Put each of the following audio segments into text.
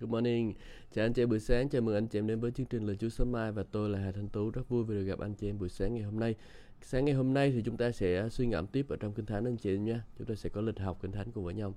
Good morning. Chào anh chị buổi sáng, chào mừng anh chị em đến với chương trình Lời Chúa Sớm Mai và tôi là Hà Thanh Tú rất vui vì được gặp anh chị em buổi sáng ngày hôm nay. Sáng ngày hôm nay thì chúng ta sẽ suy ngẫm tiếp ở trong Kinh Thánh anh chị em nha. Chúng ta sẽ có lịch học Kinh Thánh cùng với nhau.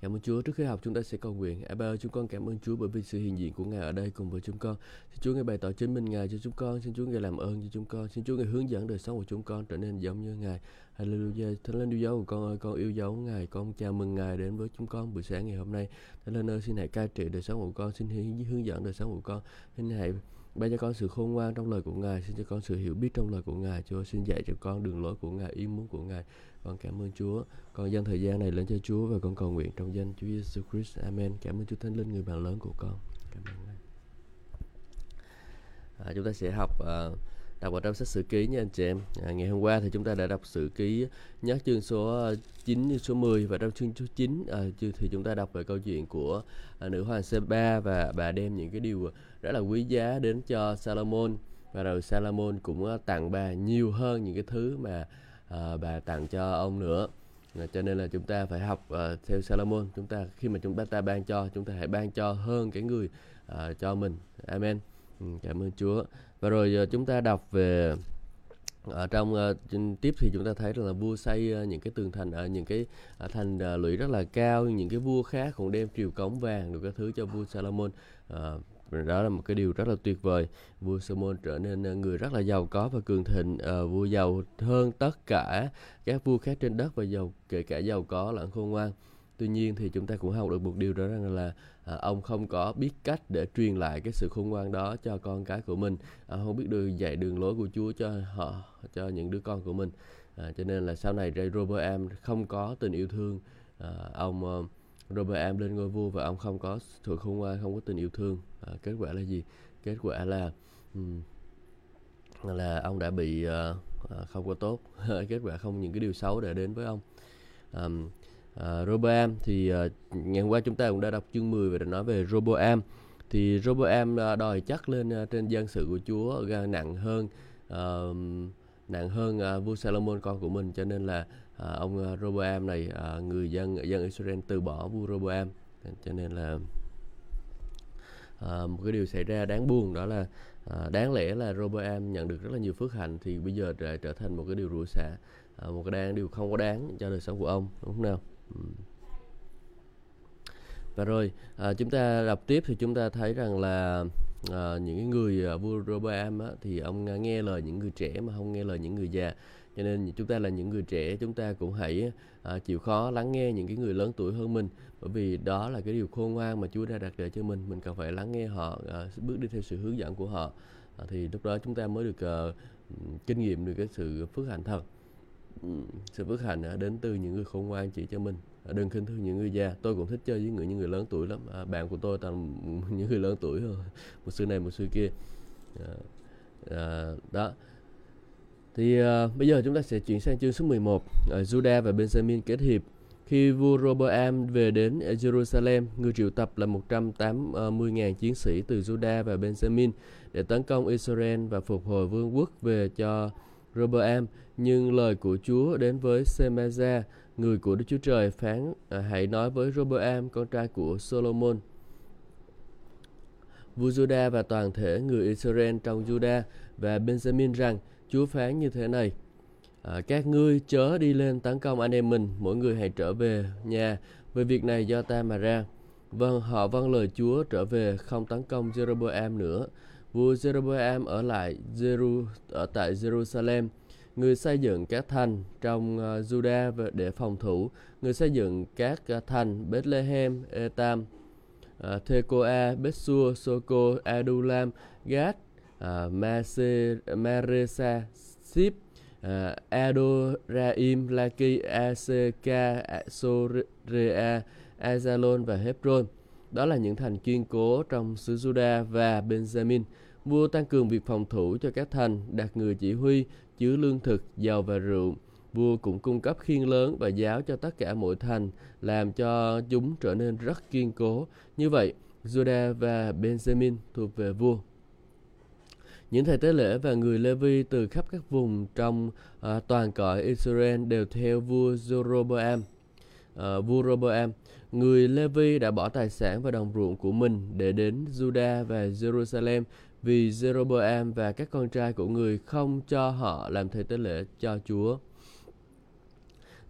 Cảm ơn Chúa. Trước khi học chúng ta sẽ cầu nguyện. Abba ơi, chúng con cảm ơn Chúa bởi vì sự hiện diện của Ngài ở đây cùng với chúng con. Xin Chúa Ngài bày tỏ chính mình Ngài cho chúng con. Xin Chúa Ngài làm ơn cho chúng con. Xin Chúa Ngài hướng dẫn đời sống của chúng con trở nên giống như Ngài. Hallelujah. Thánh linh yêu dấu của con ơi, con yêu dấu Ngài. Con chào mừng Ngài đến với chúng con buổi sáng ngày hôm nay. Thánh linh ơi, xin hãy cai trị đời sống của con. Xin hướng dẫn đời sống của con. Xin hãy ban cho con sự khôn ngoan trong lời của Ngài, xin cho con sự hiểu biết trong lời của Ngài. Chúa xin dạy cho con đường lối của Ngài, ý muốn của Ngài. Con cảm ơn Chúa. Con dâng thời gian này lên cho Chúa và con cầu nguyện trong danh Chúa Giêsu Christ. Amen. Cảm ơn Chúa Thánh Linh người bạn lớn của con. Cảm ơn Ngài. À, chúng ta sẽ học uh, đọc vào trong sách sử ký nha anh chị em. À, ngày hôm qua thì chúng ta đã đọc sử ký nhất chương số 9 số 10 và trong chương số 9 à, thì chúng ta đọc về câu chuyện của à, nữ hoàng Seba và bà đem những cái điều rất là quý giá đến cho Salomon và rồi Salomon cũng à, tặng bà nhiều hơn những cái thứ mà à, bà tặng cho ông nữa. À, cho nên là chúng ta phải học uh, theo Salomon. Chúng ta khi mà chúng ta ban cho chúng ta hãy ban cho hơn cái người uh, cho mình. Amen. Ừ, cảm ơn Chúa. Và rồi uh, chúng ta đọc về ở trong uh, tiếp thì chúng ta thấy rằng là vua xây uh, những cái tường thành ở uh, những cái uh, thành uh, lũy rất là cao những cái vua khác cũng đem triều cống vàng được các thứ cho vua Salomon. Uh, đó là một cái điều rất là tuyệt vời. Vua Solomon trở nên ờ, người rất là giàu có và cường thịnh. À, vua giàu hơn tất cả các vua khác trên đất và giàu kể cả giàu có lẫn khôn ngoan. Tuy nhiên thì chúng ta cũng học được một điều đó rằng là à, ông không có biết cách để truyền lại cái sự khôn ngoan đó cho con cái của mình. À, không biết đường dạy đường lối của Chúa cho họ cho những đứa con của mình. À, cho nên là sau này Rehoboam không có tình yêu thương à, ông Robert Am lên ngôi vua và ông không có thuộc khôn ngoan à, không có tình yêu thương. À, kết quả là gì? Kết quả là um, là ông đã bị uh, không có tốt. Kết quả không những cái điều xấu đã đến với ông. Um, uh, Roboam thì uh, ngày hôm qua chúng ta cũng đã đọc chương 10 và đã nói về Roboam thì Roboam uh, đòi chắc lên uh, trên dân sự của Chúa uh, nặng hơn uh, nặng hơn uh, vua Salomon con của mình. Cho nên là uh, ông à, uh, Roboam này uh, người dân dân Israel từ bỏ vua Roboam cho nên là uh, một cái điều xảy ra đáng buồn đó là uh, đáng lẽ là Roboam nhận được rất là nhiều phước hạnh thì bây giờ trở, trở thành một cái điều rủa xả uh, một cái đáng điều không có đáng cho đời sống của ông đúng không nào? Và rồi à, chúng ta đọc tiếp thì chúng ta thấy rằng là à, những người à, vua Roboam á, thì ông nghe lời những người trẻ mà không nghe lời những người già. Cho nên chúng ta là những người trẻ chúng ta cũng hãy à, chịu khó lắng nghe những cái người lớn tuổi hơn mình. Bởi vì đó là cái điều khôn ngoan mà Chúa đã đặt để cho mình. Mình cần phải lắng nghe họ à, bước đi theo sự hướng dẫn của họ. À, thì lúc đó chúng ta mới được à, kinh nghiệm được cái sự phước hạnh thật. Ừ, sự phước hạnh đến từ những người khôn ngoan chỉ cho mình. Ờ, đừng khinh thường những người già. Tôi cũng thích chơi với người những người lớn tuổi lắm. À, bạn của tôi toàn những người lớn tuổi thôi. Một xưa này một xưa kia. À, à, đó. Thì à, bây giờ chúng ta sẽ chuyển sang chương số 11 à, Judah và Benjamin kết hiệp. Khi vua Roboam về đến Jerusalem, người triệu tập là 180.000 ờ, chiến sĩ từ Judah và Benjamin để tấn công Israel và phục hồi vương quốc về cho Roboam, nhưng lời của Chúa đến với Semaza, người của Đức Chúa Trời phán à, hãy nói với Roboam, con trai của Solomon. Vua Juda và toàn thể người Israel trong Juda và Benjamin rằng Chúa phán như thế này. À, các ngươi chớ đi lên tấn công anh em mình, mỗi người hãy trở về nhà. Về việc này do ta mà ra. Vâng, họ vâng lời Chúa trở về không tấn công Jeroboam nữa. Vua Jeroboam ở lại Jeru, ở tại Jerusalem. Người xây dựng các thành trong ờ, uh, Judah để phòng thủ. Người xây dựng các uh, thành Bethlehem, Etam, uh, Bethsua, Bethsur, Soko, Adulam, Gad, uh, Maresa, Sip, uh, Adoraim, Laki, Aseka, Sorea, Azalon và Hebron. Đó là những thành kiên cố trong xứ Juda và Benjamin. Vua tăng cường việc phòng thủ cho các thành, đặt người chỉ huy, chứa lương thực, dầu và rượu. Vua cũng cung cấp khiên lớn và giáo cho tất cả mỗi thành, làm cho chúng trở nên rất kiên cố. Như vậy, Judah và Benjamin thuộc về vua. Những thầy tế lễ và người Levi từ khắp các vùng trong uh, toàn cõi Israel đều theo vua Jeroboam. uh, vua Roboam, người Levi đã bỏ tài sản và đồng ruộng của mình để đến Judah và Jerusalem vì Jeroboam và các con trai của người không cho họ làm thầy tế lễ cho Chúa.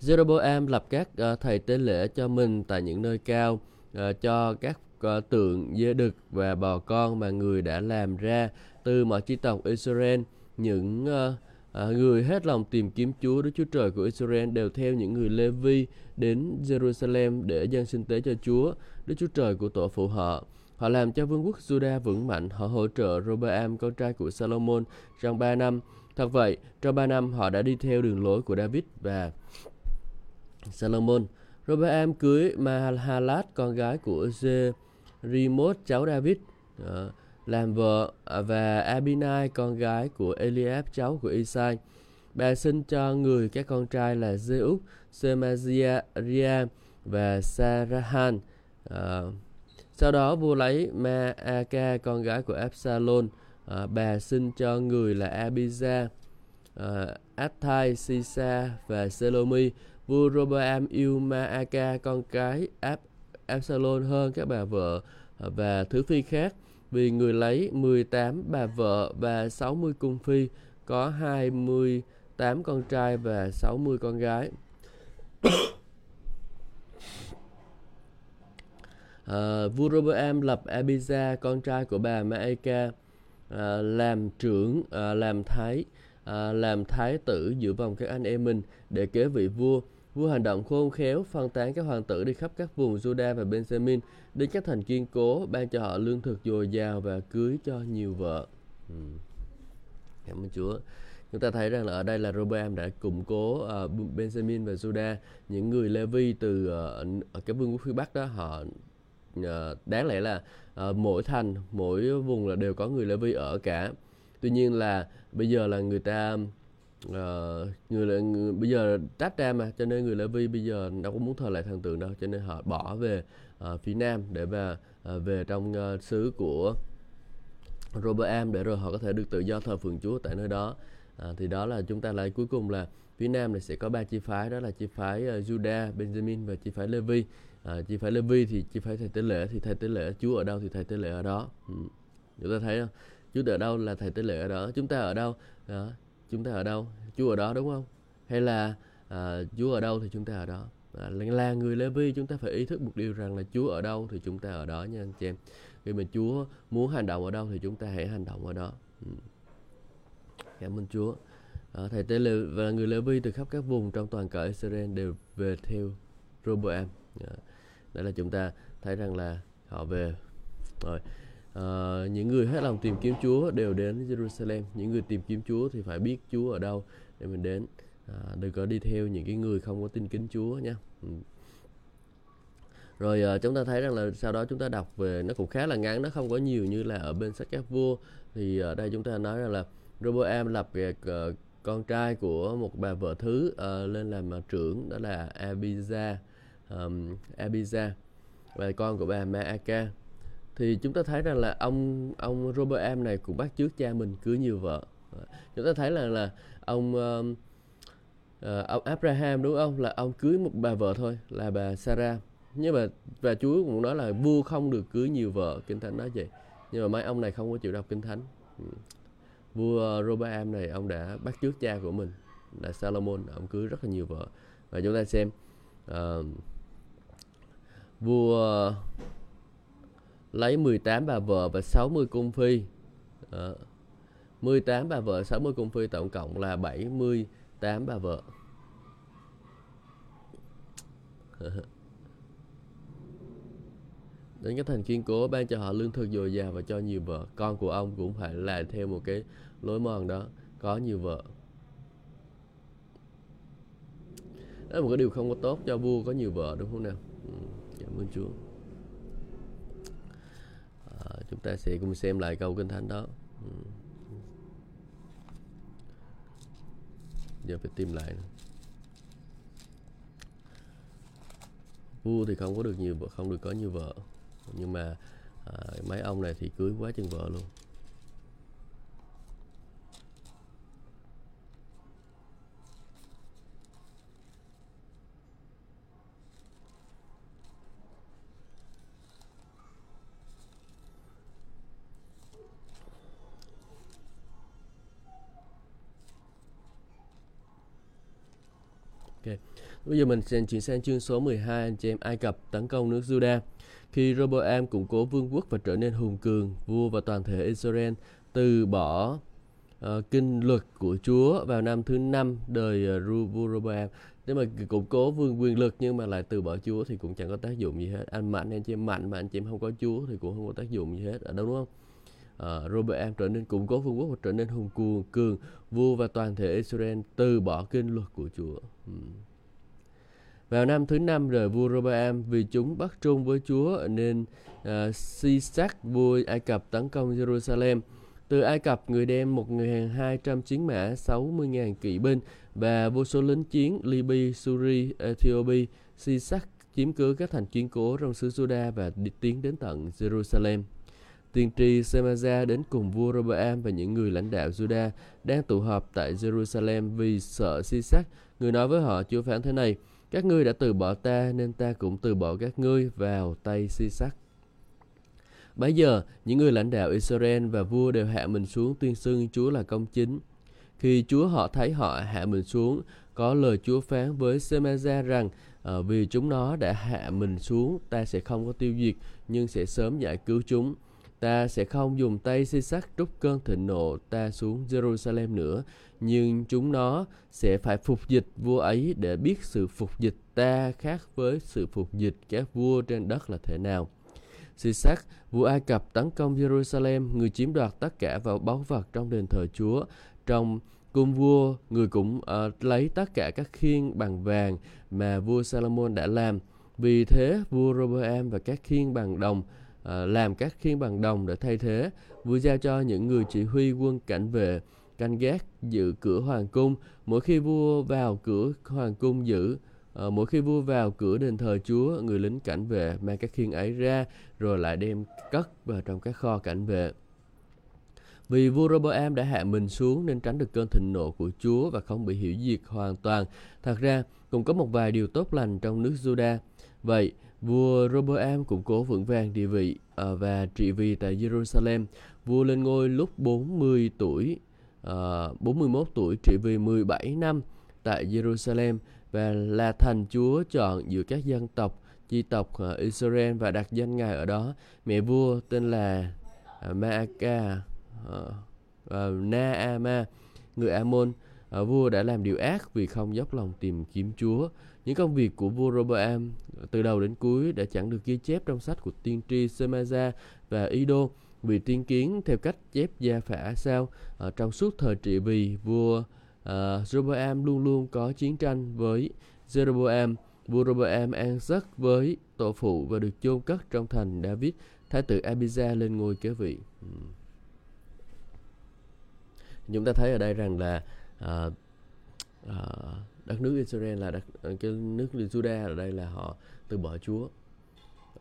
Jeroboam lập các uh, thầy tế lễ cho mình tại những nơi cao, uh, cho các uh, tượng dê đực và bò con mà người đã làm ra từ mọi chi tộc Israel. Những uh, À, người hết lòng tìm kiếm Chúa Đức Chúa Trời của Israel đều theo những người Lê-vi đến Jerusalem để dâng sinh tế cho Chúa, Đức Chúa Trời của tổ phụ họ. Họ làm cho vương quốc Juda vững mạnh, họ hỗ trợ Roboam, con trai của Salomon, trong 3 năm. Thật vậy, trong 3 năm họ đã đi theo đường lối của David và Salomon. Roboam cưới Mahalat, con gái của Jerimot, cháu David. Ờ, làm vợ và Abinai con gái của Eliab cháu của Isai. Bà sinh cho người các con trai là Zeus, Semaziah và Sarahan. Uh, sau đó vua lấy Maaka con gái của Absalom. À, bà sinh cho người là Abijah, à, Athai, Sisa và Selomi. Vua Roboam yêu Maaka con cái Ab Absalom hơn các bà vợ ờ, và thứ phi khác vì người lấy 18 bà vợ và 60 cung phi, có 28 con trai và 60 con gái. Ờ, vua Roboam lập Abijah, con trai của bà Maeka, uh, ờ, làm trưởng, uh, làm thái, uh, làm thái tử giữa vòng các anh em mình để kế vị vua. Vua hành động khôn khéo, phân tán các hoàng tử đi khắp các vùng Judah và Benjamin, đến các thành kiên cố, ban cho họ lương thực dồi dào và cưới cho nhiều vợ. Ừ. Cảm ơn Chúa. Chúng ta thấy rằng là ở đây là Roboam đã củng cố uh, Benjamin và Judah, những người Levi từ uh, ở cái vương quốc phía Bắc đó họ Ờ, đáng lẽ là ờ, mỗi thành, mỗi vùng là đều có người Levi ở cả. Tuy nhiên là bây giờ là người ta uh, người, là người bây giờ tách ra mà cho nên người Lê Vi bây giờ đâu có muốn thờ lại thần tượng đâu cho nên họ bỏ về uh, phía nam để mà uh, về trong uh, xứ của Robert Am để rồi họ có thể được tự do thờ phượng Chúa tại nơi đó à, thì đó là chúng ta lại cuối cùng là phía nam này sẽ có ba chi phái đó là chi phái uh, Judah, Benjamin và chi phái Levi à, chi phái Levi thì chi phải thầy tế lễ thì thầy tế lễ Chúa ở đâu thì thầy tế lễ ở đó. Ừ. chúng ta thấy không? Chúa ở đâu là thầy tế lễ ở đó. Chúng ta ở đâu? Đó chúng ta ở đâu? Chúa ở đó đúng không? Hay là à, Chúa ở đâu thì chúng ta ở đó? À, là người Lê Vi chúng ta phải ý thức một điều rằng là Chúa ở đâu thì chúng ta ở đó nha anh chị em. Khi mà Chúa muốn hành động ở đâu thì chúng ta hãy hành động ở đó. Ừ. cảm ơn Chúa. À, thầy tế lê và người Lê Vi từ khắp các vùng trong toàn cõi Israel đều về theo Roboam. À, đấy là chúng ta thấy rằng là họ về. Rồi à, những người hết lòng tìm kiếm Chúa đều đến Jerusalem. Những người tìm kiếm Chúa thì phải biết Chúa ở đâu để mình đến. À, đừng có đi theo những cái người không có tin kính Chúa nha ừ. rồi à, chúng ta thấy rằng là sau đó chúng ta đọc về nó cũng khá là ngắn nó không có nhiều như là ở bên sách các vua. Thì ở đây chúng ta nói rằng là Roboam lập việc uh, con trai của một bà vợ thứ uh, lên làm uh, trưởng đó là Abijah um, Abijah và con của bà Maaka. Thì chúng ta thấy rằng là ông ông Robert Am này cũng bắt trước cha mình cưới nhiều vợ. Ờ, chúng ta thấy là là ông um, uh, ông Abraham đúng không? Là ông cưới một bà vợ thôi là bà Sarah. Nhưng mà và Chúa cũng nói là vua không được cưới nhiều vợ kinh thánh nói vậy. Nhưng mà mấy ông này không có chịu đọc kinh thánh. Ừ. vua Roboam này ông đã bắt trước cha của mình là Salomon. Ông cưới rất là nhiều vợ. Và chúng ta xem uh, vua lấy 18 bà vợ và 60 cung phi. À, 18 bà vợ 60 cung phi tổng cộng là 78 bà vợ. Đến cái thành kiên cố ban cho họ lương thực dồi dào và cho nhiều vợ. Con của ông cũng phải là theo một cái lối mòn đó có nhiều vợ. Đó là một cái điều không có tốt cho vua có nhiều vợ đúng không nào? Của cảm ơn chúa à, chúng ta sẽ cùng xem lại câu kinh thánh đó ừ. giờ phải tìm lại nữa. vua thì không có được nhiều vợ không được có nhiều vợ nhưng mà à, mấy ông này thì cưới quá chừng vợ luôn Ok. Bây giờ mình sẽ chuyển sang chương số 12 anh chị em Ai Cập tấn công nước Juda. Khi Roboam củng cố vương quốc và trở nên hùng cường, vua và toàn thể Israel từ bỏ uh, kinh luật của Chúa vào năm thứ năm đời uh, vua Roboam. Nếu mà củng cố vương quyền lực nhưng mà lại từ bỏ Chúa thì cũng chẳng có tác dụng gì hết. Anh mạnh anh chị em mạnh mà anh chị em không có Chúa thì cũng không có tác dụng gì hết. Ở đâu đúng không? Ờ, uh, Roboam trở nên củng cố vương quốc và trở nên hùng cường, cường vua và toàn thể Israel từ bỏ kinh luật của Chúa. Ừ. Vào năm thứ năm rồi vua Roboam vì chúng bắt trung với Chúa nên à, uh, Sisak vua Ai Cập tấn công Jerusalem. Từ Ai Cập, người đem 1.200 chiến mã, 60.000 kỵ binh và vô số lính chiến Libya, Suri, Ethiopia. si sát chiếm cứ các thành chiến cố trong xứ Juda và tiến đến tận Jerusalem. Tiên tri Semaza đến cùng vua Roboam và những người lãnh đạo Juda đang tụ họp tại Jerusalem vì sợ si sắc. Người nói với họ, Chúa phán thế này, các ngươi đã từ bỏ ta nên ta cũng từ bỏ các ngươi vào tay si sắc. Bây giờ, những người lãnh đạo Israel và vua đều hạ mình xuống tuyên xưng Chúa là công chính. Khi Chúa họ thấy họ hạ mình xuống, có lời Chúa phán với Semaza rằng à, vì chúng nó đã hạ mình xuống, ta sẽ không có tiêu diệt, nhưng sẽ sớm giải cứu chúng. Ta sẽ không dùng tay xây sắt trút cơn thịnh nộ ta xuống Jerusalem nữa, nhưng chúng nó sẽ phải phục dịch vua ấy để biết sự phục dịch ta khác với sự phục dịch các vua trên đất là thế nào. Sisak, vua Ai Cập tấn công Jerusalem, người chiếm đoạt tất cả vào báu vật trong đền thờ Chúa. Trong cung vua, người cũng uh, lấy tất cả các khiên bằng vàng mà vua Salomon đã làm. Vì thế, vua Roboam và các khiên bằng đồng Ờ, làm các khiên bằng đồng để thay thế, vua giao cho những người chỉ huy quân cảnh vệ canh gác giữ cửa hoàng cung. Mỗi khi vua vào cửa hoàng cung giữ, uh, mỗi khi vua vào cửa đền thờ Chúa, người lính cảnh vệ mang các khiên ấy ra rồi lại đem cất vào trong các kho cảnh vệ. Vì vua Roboam đã hạ mình xuống nên tránh được cơn thịnh nộ của Chúa và không bị hủy diệt hoàn toàn. Thật ra, cũng có một vài điều tốt lành trong nước Juda. Vậy, Vua Roboam củng cố vững vàng địa vị à, và trị vì tại Jerusalem. Vua lên ngôi lúc 40 tuổi, à, 41 tuổi trị vì 17 năm tại Jerusalem và là thành Chúa chọn giữa các dân tộc chi tộc à, Israel và đặt danh ngài ở đó. Mẹ vua tên là Maaka Naama người Amon. Vua đã làm điều ác vì không dốc lòng tìm kiếm Chúa. Những công việc của vua Roboam từ đầu đến cuối đã chẳng được ghi chép trong sách của tiên tri Semaza và Ido vì tiên kiến theo cách chép gia phả sao. Ở trong suốt thời trị vì vua uh, Roboam luôn luôn có chiến tranh với Jeroboam. Vua Roboam an giấc với tổ phụ và được chôn cất trong thành David. Thái tử Abijah lên ngôi kế vị. Hmm. chúng ta thấy ở đây rằng là uh, uh, đất nước Israel là đất ờ, cái nước Juda ở đây là họ từ bỏ Chúa.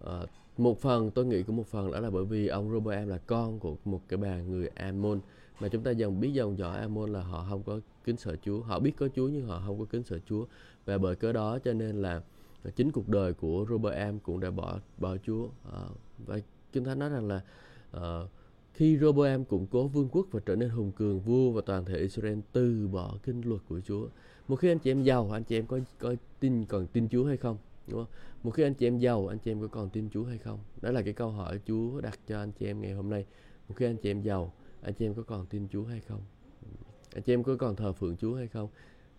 À, một phần tôi nghĩ cũng một phần đó là bởi vì ông Roboam là con của một cái bà người Ammon. Mà chúng ta dần biết dòng dõi Ammon là họ không có kính sợ Chúa. Họ biết có Chúa nhưng họ không có kính sợ Chúa. Và bởi cớ đó cho nên là chính cuộc đời của Roboam cũng đã bỏ bỏ Chúa. À, và kinh thánh nói rằng là à, khi Roboam củng cố vương quốc và trở nên hùng cường vua và toàn thể Israel từ bỏ kinh luật của Chúa một khi anh chị em giàu anh chị em có có tin còn tin Chúa hay không đúng không? Một khi anh chị em giàu anh chị em có còn tin Chúa hay không? Đó là cái câu hỏi Chúa đặt cho anh chị em ngày hôm nay. Một khi anh chị em giàu anh chị em có còn tin Chúa hay không? Anh chị em có còn thờ phượng Chúa hay không?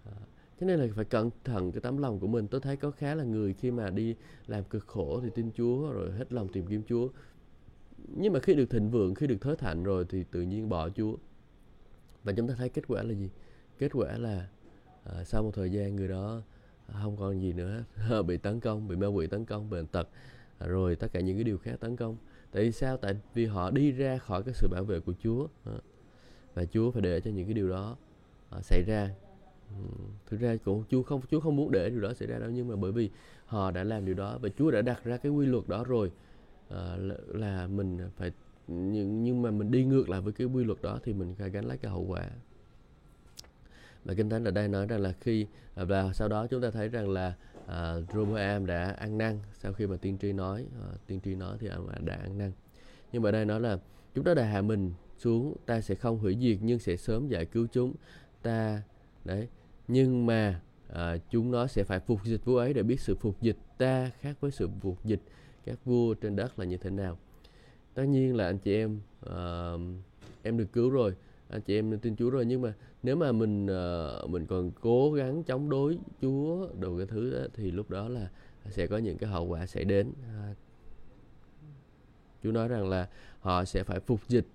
À, cho nên là phải cẩn thận cái tấm lòng của mình. Tôi thấy có khá là người khi mà đi làm cực khổ thì tin Chúa rồi hết lòng tìm kiếm Chúa. Nhưng mà khi được thịnh vượng khi được thới thạnh rồi thì tự nhiên bỏ Chúa. Và chúng ta thấy kết quả là gì? Kết quả là à, sau một thời gian người đó à, không còn gì nữa ờ, bị tấn công bị ma quỷ tấn công bệnh tật. À, rồi tất cả những cái điều khác tấn công. Tại vì sao? Tại vì họ đi ra khỏi cái sự bảo vệ của Chúa à, và Chúa phải để cho những cái điều đó à, xảy ra. Ừ, thực ra cũng Chúa không Chúa không muốn để điều đó xảy ra đâu nhưng mà bởi vì họ đã làm điều đó và Chúa đã đặt ra cái quy luật đó rồi à, là, là mình phải nhưng nhưng mà mình đi ngược lại với cái quy luật đó thì mình phải gánh lấy cái hậu quả và kinh thánh ở đây nói rằng là khi à, và sau đó chúng ta thấy rằng là à, uh, Roboam đã ăn năn sau khi mà tiên tri nói uh, tiên tri nói thì ông đã ăn năn. Nhưng mà đây nói là chúng ta đã hạ mình xuống ta sẽ không hủy diệt nhưng sẽ sớm giải cứu chúng ta. Đấy. Nhưng mà uh, à, chúng nó sẽ phải phục dịch vua ấy để biết sự phục dịch ta khác với sự phục dịch các vua trên đất là như thế nào. Tất nhiên là anh chị em uh, em được cứu rồi anh chị em tin Chúa rồi. Nhưng mà nếu mà mình uh, mình còn cố gắng chống đối Chúa đồ cái thứ đó, thì lúc đó là sẽ có những cái hậu quả xảy đến. À, Chúa nói rằng là họ sẽ phải phục dịch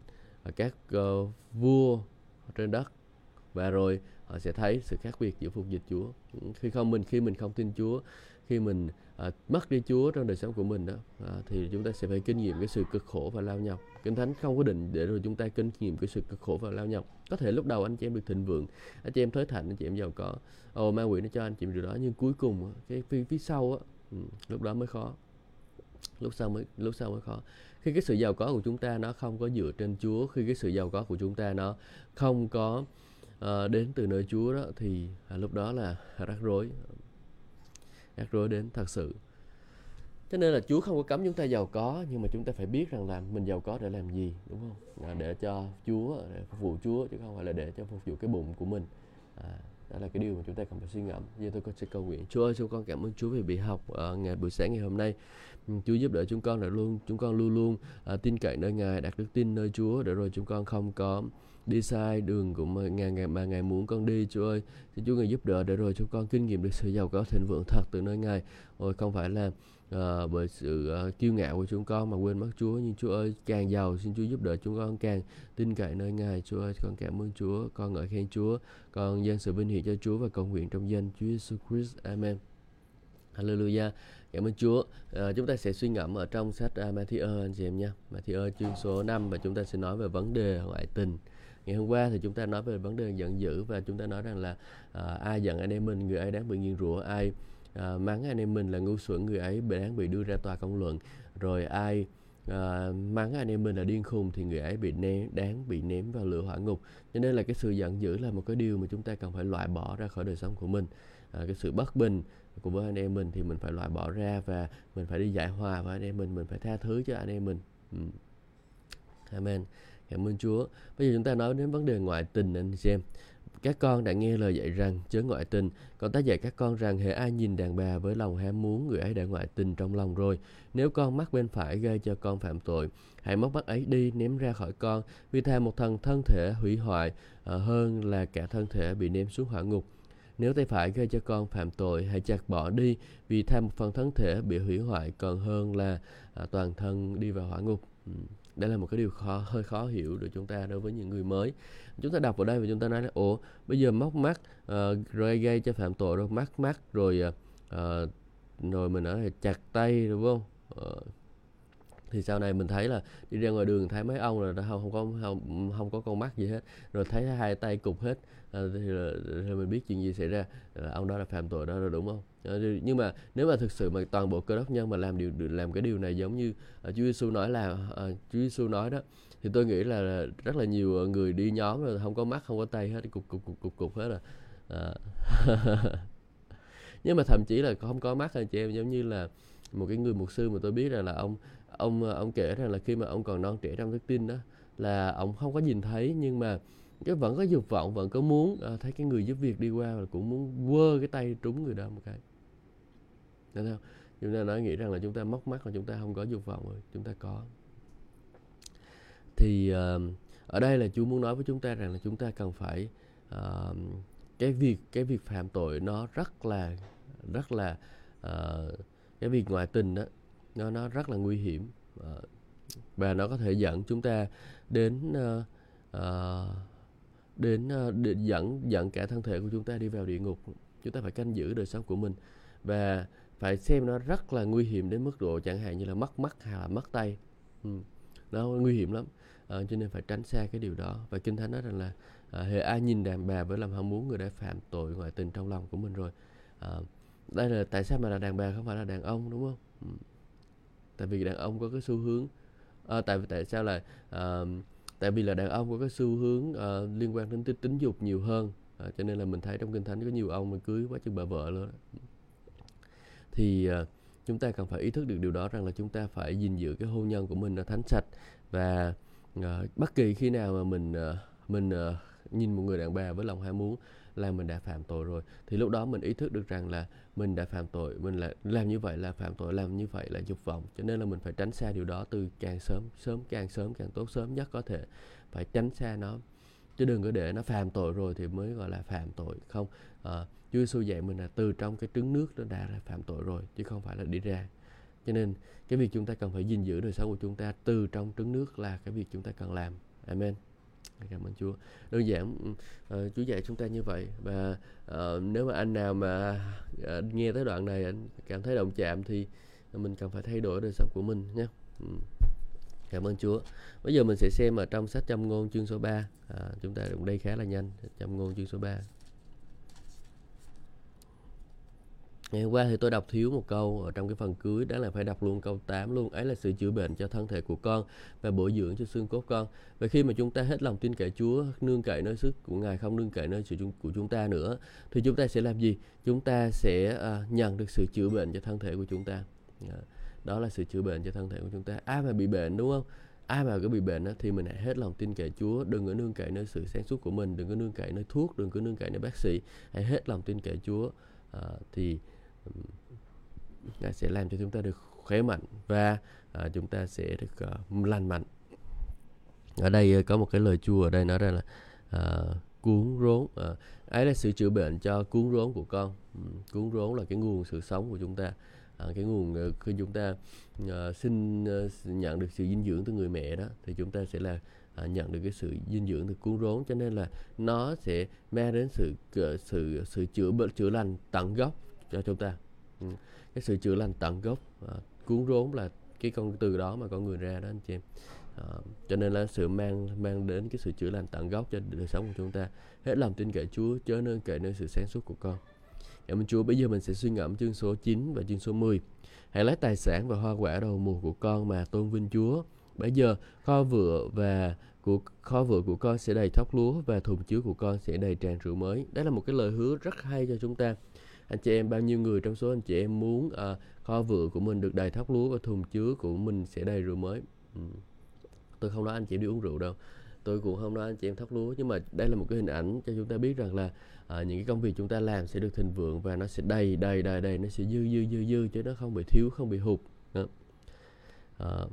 các uh, vua trên đất và rồi họ sẽ thấy sự khác biệt giữa phục dịch Chúa. Khi không mình khi mình không tin Chúa khi mình à, mất đi Chúa trong đời sống của mình đó. À, thì chúng ta sẽ phải kinh nghiệm cái sự cực khổ và lao nhọc. Kinh thánh không có định để rồi chúng ta kinh nghiệm cái sự cực khổ và lao nhọc. Có thể lúc đầu anh chị em được thịnh vượng anh chị em thới thạnh anh chị em giàu có. Ồ ma quỷ nó cho anh chị em điều đó nhưng cuối cùng cái phía, phía sau á ừ, lúc đó mới khó. Lúc sau mới lúc sau mới khó. Khi cái sự giàu có của chúng ta nó không có dựa trên Chúa khi cái sự giàu có của chúng ta nó không có uh, đến từ nơi Chúa đó thì à, lúc đó là rắc rối rắc rối đến thật sự. Cho nên là Chúa không có cấm chúng ta giàu có nhưng mà chúng ta phải biết rằng là mình giàu có để làm gì đúng không? À, để cho Chúa để phục vụ Chúa chứ không phải là để cho phục vụ cái bụng của mình. À, đó là cái điều mà chúng ta cần phải suy ngẫm. Giờ tôi có sẽ cầu nguyện. Chúa ơi chúng con cảm ơn Chúa về bị học ở ngày buổi sáng ngày hôm nay. Ừ, Chúa giúp đỡ chúng con để luôn chúng con luôn luôn à, tin cậy nơi Ngài đặt đức tin nơi Chúa để rồi chúng con không có đi sai đường của ngày ngài, ngài mà ngài muốn con đi Chúa ơi. Xin Chúa ngài giúp đỡ để rồi chúng con kinh nghiệm được sự giàu có thịnh vượng thật từ nơi ngài. Ôi không phải là uh, bởi sự uh, kiêu ngạo của chúng con mà quên mất Chúa. Nhưng Chúa ơi càng giàu xin Chúa giúp đỡ chúng con càng tin cậy nơi ngài. Chúa ơi con cảm ơn Chúa con ngợi khen Chúa con dâng sự vinh hiển cho Chúa và cầu nguyện trong danh Chúa Jesus Christ. Amen. Hallelujah. Cảm ơn Chúa. À, chúng ta sẽ suy ngẫm ở trong sách uh, Matthew anh chị em nha. Matthew chương số 5 và chúng ta sẽ nói về vấn đề ngoại tình. Ngày hôm qua thì chúng ta nói về vấn đề giận dữ và chúng ta nói rằng là à, ai giận anh em mình người ấy đáng bị nghiền rủa ai à, mắng anh em mình là ngu xuẩn người ấy đáng bị đưa ra tòa công luận rồi ai à, mắng anh em mình là điên khùng thì người ấy bị ném đáng bị ném vào lửa hỏa ngục cho nên là cái sự giận dữ là một cái điều mà chúng ta cần phải loại bỏ ra khỏi đời sống của mình à, cái sự bất bình của với anh em mình thì mình phải loại bỏ ra và mình phải đi giải hòa với anh em mình mình phải tha thứ cho anh em mình ừ. amen Cảm ơn Chúa. Bây giờ chúng ta nói đến vấn đề ngoại tình anh xem. Các con đã nghe lời dạy rằng chớ ngoại tình, còn ta dạy các con rằng hệ ai nhìn đàn bà với lòng ham muốn người ấy đã ngoại tình trong lòng rồi. Nếu con mắt bên phải gây cho con phạm tội, hãy móc mắt ấy đi ném ra khỏi con, vì thà một thần thân thể hủy hoại ờ, hơn là cả thân thể bị ném xuống hỏa ngục. Nếu tay phải gây cho con phạm tội, hãy chặt bỏ đi, vì tham một phần thân thể bị hủy hoại còn hơn là ờ, toàn thân đi vào hỏa ngục. Đây là một cái điều khó hơi khó hiểu được chúng ta đối với những người mới chúng ta đọc ở đây và chúng ta nói là ồ bây giờ móc mắt ờ, uh, rồi gây cho phạm tội rồi mắc mắt rồi uh, rồi mình nói là chặt tay đúng không? Uh, thì sau này mình thấy là đi ra ngoài đường thấy mấy ông là không không có không, không có con mắt gì hết. Rồi thấy hai tay cục hết à, thì, là, thì mình biết chuyện gì xảy ra. Là ông đó là phạm tội đó rồi đúng không? À, nhưng mà nếu mà thực sự mà toàn bộ cơ đốc nhân mà làm điều làm cái điều này giống như uh, Chúa Giêsu nói là uh, Chúa Giêsu nói đó thì tôi nghĩ là rất là nhiều à, người đi nhóm rồi không có mắt không có tay hết cục cục cục cục cục hết rồi. À. nhưng mà thậm chí là không có mắt anh chị em giống như là một cái người mục sư mà tôi biết là là ông ông ờ, ông kể rằng là khi mà ông còn non trẻ trong đức tin đó là ông không có nhìn thấy nhưng mà cái vẫn có dục vọng vẫn có muốn à, thấy cái người giúp việc đi qua là cũng muốn quơ cái tay trúng người đó một cái Đấy không? chúng ta nói nghĩ rằng là chúng ta móc mắt là chúng ta không có dục vọng rồi chúng ta có thì uh, ở đây là Chúa muốn nói với chúng ta rằng là chúng ta cần phải uh, cái việc cái việc phạm tội nó rất là rất là uh, cái việc ngoại tình đó nó nó rất là nguy hiểm. Ờ, và nó có thể dẫn chúng ta đến uh, uh, đến, uh, dẫn dẫn cả thân thể của chúng ta đi vào địa ngục. Chúng ta phải canh giữ đời sống của mình. Và phải xem nó rất là nguy hiểm đến mức độ chẳng hạn như là mất mắt hay là mất tay. Ừ. nó nguy hiểm lắm. À, cho nên phải tránh xa cái điều đó. Và kinh thánh nói rằng là à, hệ ai nhìn đàn bà với lòng ham muốn người đã phạm tội ngoại tình trong lòng của mình rồi. À, đây là tại sao mà là đàn bà không phải là đàn ông đúng không? Ừ tại vì đàn ông có cái xu hướng à, tại tại sao là à, tại vì là đàn ông có cái xu hướng à, liên quan đến tính, tính dục nhiều hơn. À, cho nên là mình thấy trong kinh thánh có nhiều ông mà cưới quá chừng bà vợ luôn thì à, chúng ta cần phải ý thức được điều đó rằng là chúng ta phải gìn giữ cái hôn nhân của mình là thánh sạch. Và à, bất kỳ khi nào mà mình à, mình à, nhìn một người đàn bà với lòng ham muốn là mình đã phạm tội rồi. Thì lúc đó mình ý thức được rằng là mình đã phạm tội mình là làm như vậy là phạm tội làm như vậy là dục vọng. Cho nên là mình phải tránh xa điều đó từ càng sớm sớm càng sớm càng tốt sớm nhất có thể. Phải tránh xa nó. Chứ đừng có để nó phạm tội rồi thì mới gọi là phạm tội. Không à, Chúa Giêsu dạy mình là từ trong cái trứng nước nó đã là phạm tội rồi chứ không phải là đi ra. Cho nên cái việc chúng ta cần phải gìn giữ đời sống của chúng ta từ trong trứng nước là cái việc chúng ta cần làm. Amen. Dạ, cảm ơn Chúa. Đơn giản uh, Chúa dạy chúng ta như vậy và uh, nếu mà anh nào mà uh, nghe tới đoạn này anh cảm thấy động chạm thì mình cần phải thay đổi đời sống của mình nhé. Ừ. Cảm ơn Chúa. Bây giờ mình sẽ xem ở trong sách châm ngôn chương số 3 uh, à, chúng ta cũng đây khá là nhanh châm ngôn chương số 3 Ngày hôm qua thì tôi đọc thiếu một câu ở trong cái phần cưới đó là phải đọc luôn câu 8 luôn. Ấy là sự chữa bệnh cho thân thể của con và bổ dưỡng cho xương cốt con. Và khi mà chúng ta hết lòng tin cậy Chúa nương cậy nơi sức của Ngài không nương cậy nơi sự của chúng ta nữa thì chúng ta sẽ làm gì? Chúng ta sẽ uh, nhận được sự chữa bệnh cho thân thể của chúng ta. Dạ. Đó là sự chữa bệnh cho thân thể của chúng ta. Ai mà bị bệnh đúng không? Ai mà có bị bệnh đó, thì mình hãy hết lòng tin cậy Chúa. Đừng có nương cậy nơi sự sáng suốt của mình đừng có nương cậy nơi thuốc đừng có nương cậy nơi bác sĩ. Hãy hết lòng tin cậy Chúa. Uh, thì sẽ làm cho chúng ta được khỏe mạnh và à, chúng ta sẽ được uh, lành mạnh. Ở đây uh, có một cái lời chua ở đây nói ra là uh, cuốn rốn uh, ấy là sự chữa bệnh cho cuốn rốn của con. Um, cuốn rốn là cái nguồn sự sống của chúng ta. Uh, cái nguồn uh, khi chúng ta uh, xin uh, nhận được sự dinh dưỡng từ người mẹ đó thì chúng ta sẽ là uh, nhận được cái sự dinh dưỡng từ cuốn rốn. Cho nên là nó sẽ mang đến sự uh, sự sự chữa bệnh chữa lành tận gốc cho chúng ta. Ừ. cái sự chữa lành tận gốc à, cuốn rốn là cái con từ đó mà con người ra đó anh chị em. À, cho nên là sự mang mang đến cái sự chữa lành tận gốc cho đời sống của chúng ta. Hết lòng tin cậy Chúa chớ nên cậy nơi sự sáng suốt của con. Cảm ơn Chúa. Bây giờ mình sẽ suy ngẫm chương số 9 và chương số 10 hãy lấy tài sản và hoa quả đầu mùa của con mà tôn vinh Chúa. Bây giờ kho vựa và của kho vựa của con sẽ đầy thóc lúa và thùng chứa của con sẽ đầy tràn rượu mới. Đó là một cái lời hứa rất hay cho chúng ta anh chị em bao nhiêu người trong số anh chị em muốn uh, kho vựa của mình được đầy thóc lúa và thùng chứa của mình sẽ đầy rượu mới ừ. tôi không nói anh chị em đi uống rượu đâu tôi cũng không nói anh chị em thóc lúa nhưng mà đây là một cái hình ảnh cho chúng ta biết rằng là uh, những cái công việc chúng ta làm sẽ được thịnh vượng và nó sẽ đầy đầy đầy đầy nó sẽ dư dư dư dư chứ nó không bị thiếu không bị hụt đó. Uh,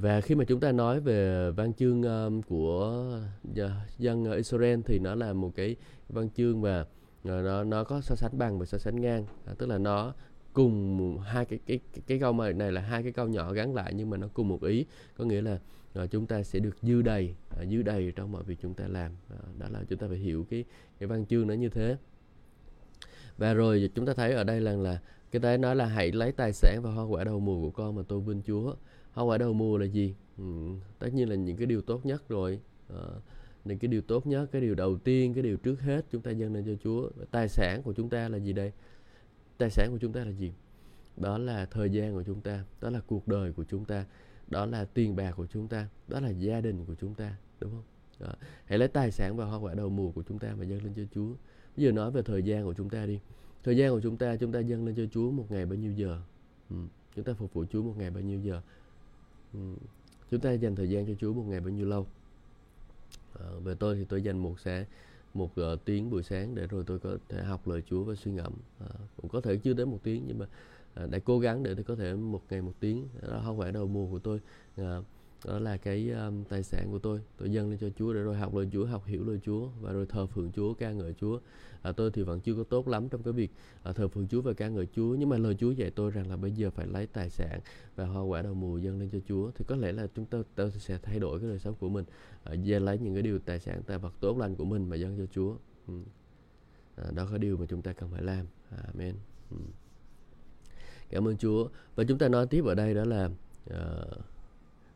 và khi mà chúng ta nói về văn chương um, của dân Israel thì nó là một cái văn chương mà nó nó có so sánh bằng và so sánh ngang. À, tức là nó cùng hai cái cái cái câu mà này là hai cái câu nhỏ gắn lại nhưng mà nó cùng một ý. Có nghĩa là à, chúng ta sẽ được dư đầy à, dư đầy trong mọi việc chúng ta làm. À, đó là chúng ta phải hiểu cái cái văn chương nó như thế. Và rồi chúng ta thấy ở đây là là cái đấy nói là hãy lấy tài sản và hoa quả đầu mùa của con mà tôi vinh Chúa. Hoa quả đầu mùa là gì? Ừ, tất nhiên là những cái điều tốt nhất rồi. À, nên cái điều tốt nhất, cái điều đầu tiên, cái điều trước hết chúng ta dâng lên cho Chúa, tài sản của chúng ta là gì đây tài sản của chúng ta là gì đó là thời gian của chúng ta, đó là cuộc đời của chúng ta, đó là tiền bạc của chúng ta, đó là gia đình của chúng ta, đúng không đó. hãy lấy tài sản và hoa quả đầu mùa của chúng ta mà dâng lên cho Chúa bây giờ nói về thời gian của chúng ta đi thời gian của chúng ta chúng ta dâng lên cho Chúa một ngày bao nhiêu giờ ừ. chúng ta phục vụ Chúa một ngày bao nhiêu giờ ừ. chúng ta dành thời gian cho Chúa một ngày bao nhiêu lâu Ờ, về tôi thì tôi dành một sáng một uh, tiếng buổi sáng để rồi tôi có thể học lời Chúa và suy ngẫm. Uh, cũng có thể chưa đến một tiếng nhưng mà uh, để cố gắng để tôi có thể một ngày một tiếng. Đó không phải đầu mùa của tôi uh, đó là cái um, tài sản của tôi. Tôi dâng lên cho Chúa để rồi học lời Chúa học hiểu lời Chúa và rồi thờ phượng Chúa ca ngợi Chúa. À, tôi thì vẫn chưa có tốt lắm trong cái việc à, thờ phượng Chúa và ca ngợi Chúa nhưng mà lời Chúa dạy tôi rằng là bây giờ phải lấy tài sản và hoa quả đầu mùa dâng lên cho Chúa thì có lẽ là chúng ta tôi sẽ thay đổi cái đời sống của mình. À, lấy những cái điều tài sản tài vật tốt lành của mình mà dâng cho Chúa. Ừ. à, đó là điều mà chúng ta cần phải làm. Amen. Ừ. cảm ơn Chúa. Và chúng ta nói tiếp ở đây đó là uh,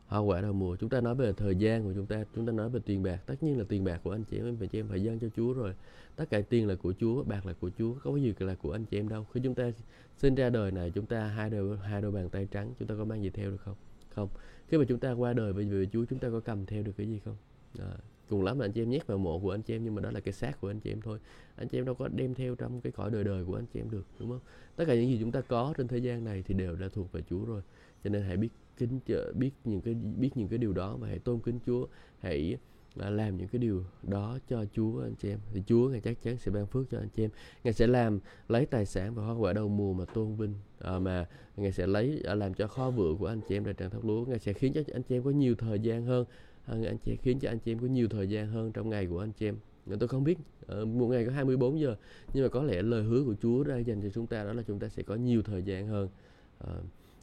hoa quả đầu mùa chúng ta nói về thời gian của chúng ta chúng ta nói về tiền bạc. Tất nhiên là tiền bạc của anh chị em phải chị em phải dâng cho Chúa rồi. Tất cả tiền là của Chúa bạc là của Chúa có gì là của anh chị em đâu. Khi chúng ta sinh ra đời này chúng ta hai đôi hai đôi bàn tay trắng chúng ta có mang gì theo được không? Không. Khi mà chúng ta qua đời về về Chúa chúng ta có cầm theo được cái gì không? À, cùng lắm là anh chị em nhét vào mộ của anh chị em nhưng mà đó là cái xác của anh chị em thôi. Anh chị em đâu có đem theo trong cái cõi đời đời của anh chị em được đúng không? Tất cả những gì chúng ta có trên thế gian này thì đều đã thuộc về Chúa rồi. Cho nên hãy biết kính biết những cái biết những cái điều đó và hãy tôn kính Chúa. Hãy à, làm những cái điều đó cho Chúa anh chị em. Thì Chúa ngài chắc chắn sẽ ban phước cho anh chị em. Ngài sẽ làm lấy tài sản và hoa quả đầu mùa mà tôn vinh à, mà ngài sẽ lấy à, làm cho kho vựa của anh chị em là tràn thóc lúa. Ngài sẽ khiến cho anh chị em có nhiều thời gian hơn. À, anh chị khiến cho anh chị em có nhiều thời gian hơn trong ngày của anh chị em. Tôi không biết ờ, một ngày có 24 giờ nhưng mà có lẽ lời hứa của Chúa ra dành cho chúng ta đó là chúng ta sẽ có nhiều thời gian hơn. À,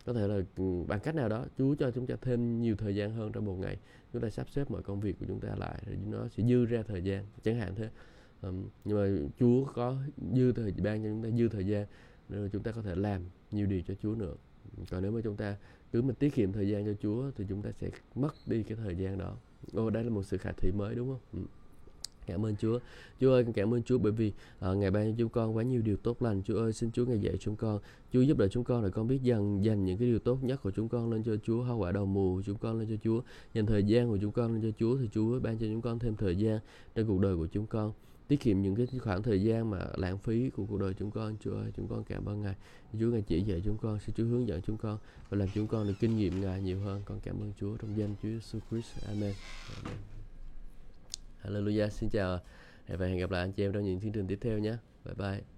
có thể là ừ, bằng cách nào đó Chúa cho chúng ta thêm nhiều thời gian hơn trong một ngày. Chúng ta sắp xếp mọi công việc của chúng ta lại rồi nó sẽ dư ra thời gian chẳng hạn thế. Um, nhưng mà Chúa có dư thời ban cho chúng ta dư thời gian rồi chúng ta có thể làm nhiều điều cho Chúa nữa. Còn nếu mà chúng ta cứ mình tiết kiệm thời gian cho Chúa thì chúng ta sẽ mất đi cái thời gian đó. Ô đây là một sự khả thi mới đúng không. Cảm ơn Chúa. Chúa ơi, cảm ơn Chúa bởi vì uh, Ngài ban cho chúng con quá nhiều điều tốt lành. Chúa ơi, xin Chúa Ngài dạy chúng con. Chúa giúp đỡ chúng con để con biết dần dành những cái điều tốt nhất của chúng con lên cho Chúa. Hoa quả đầu mùa của chúng con lên cho Chúa. Dành thời gian của chúng con lên cho Chúa thì Chúa ban cho chúng con thêm thời gian trong cuộc đời của chúng con tiết kiệm những cái khoảng thời gian mà lãng phí của cuộc đời chúng con Chúa ơi chúng con cảm ơn Ngài Chúa Ngài chỉ dạy chúng con xin Chúa hướng dẫn chúng con và làm chúng con được kinh nghiệm Ngài nhiều hơn con cảm ơn Chúa trong danh Chúa Jesus Christ Amen, Amen. Hallelujah. Xin chào và hẹn gặp lại anh chị em trong những chương trình tiếp theo nhé. Bye bye.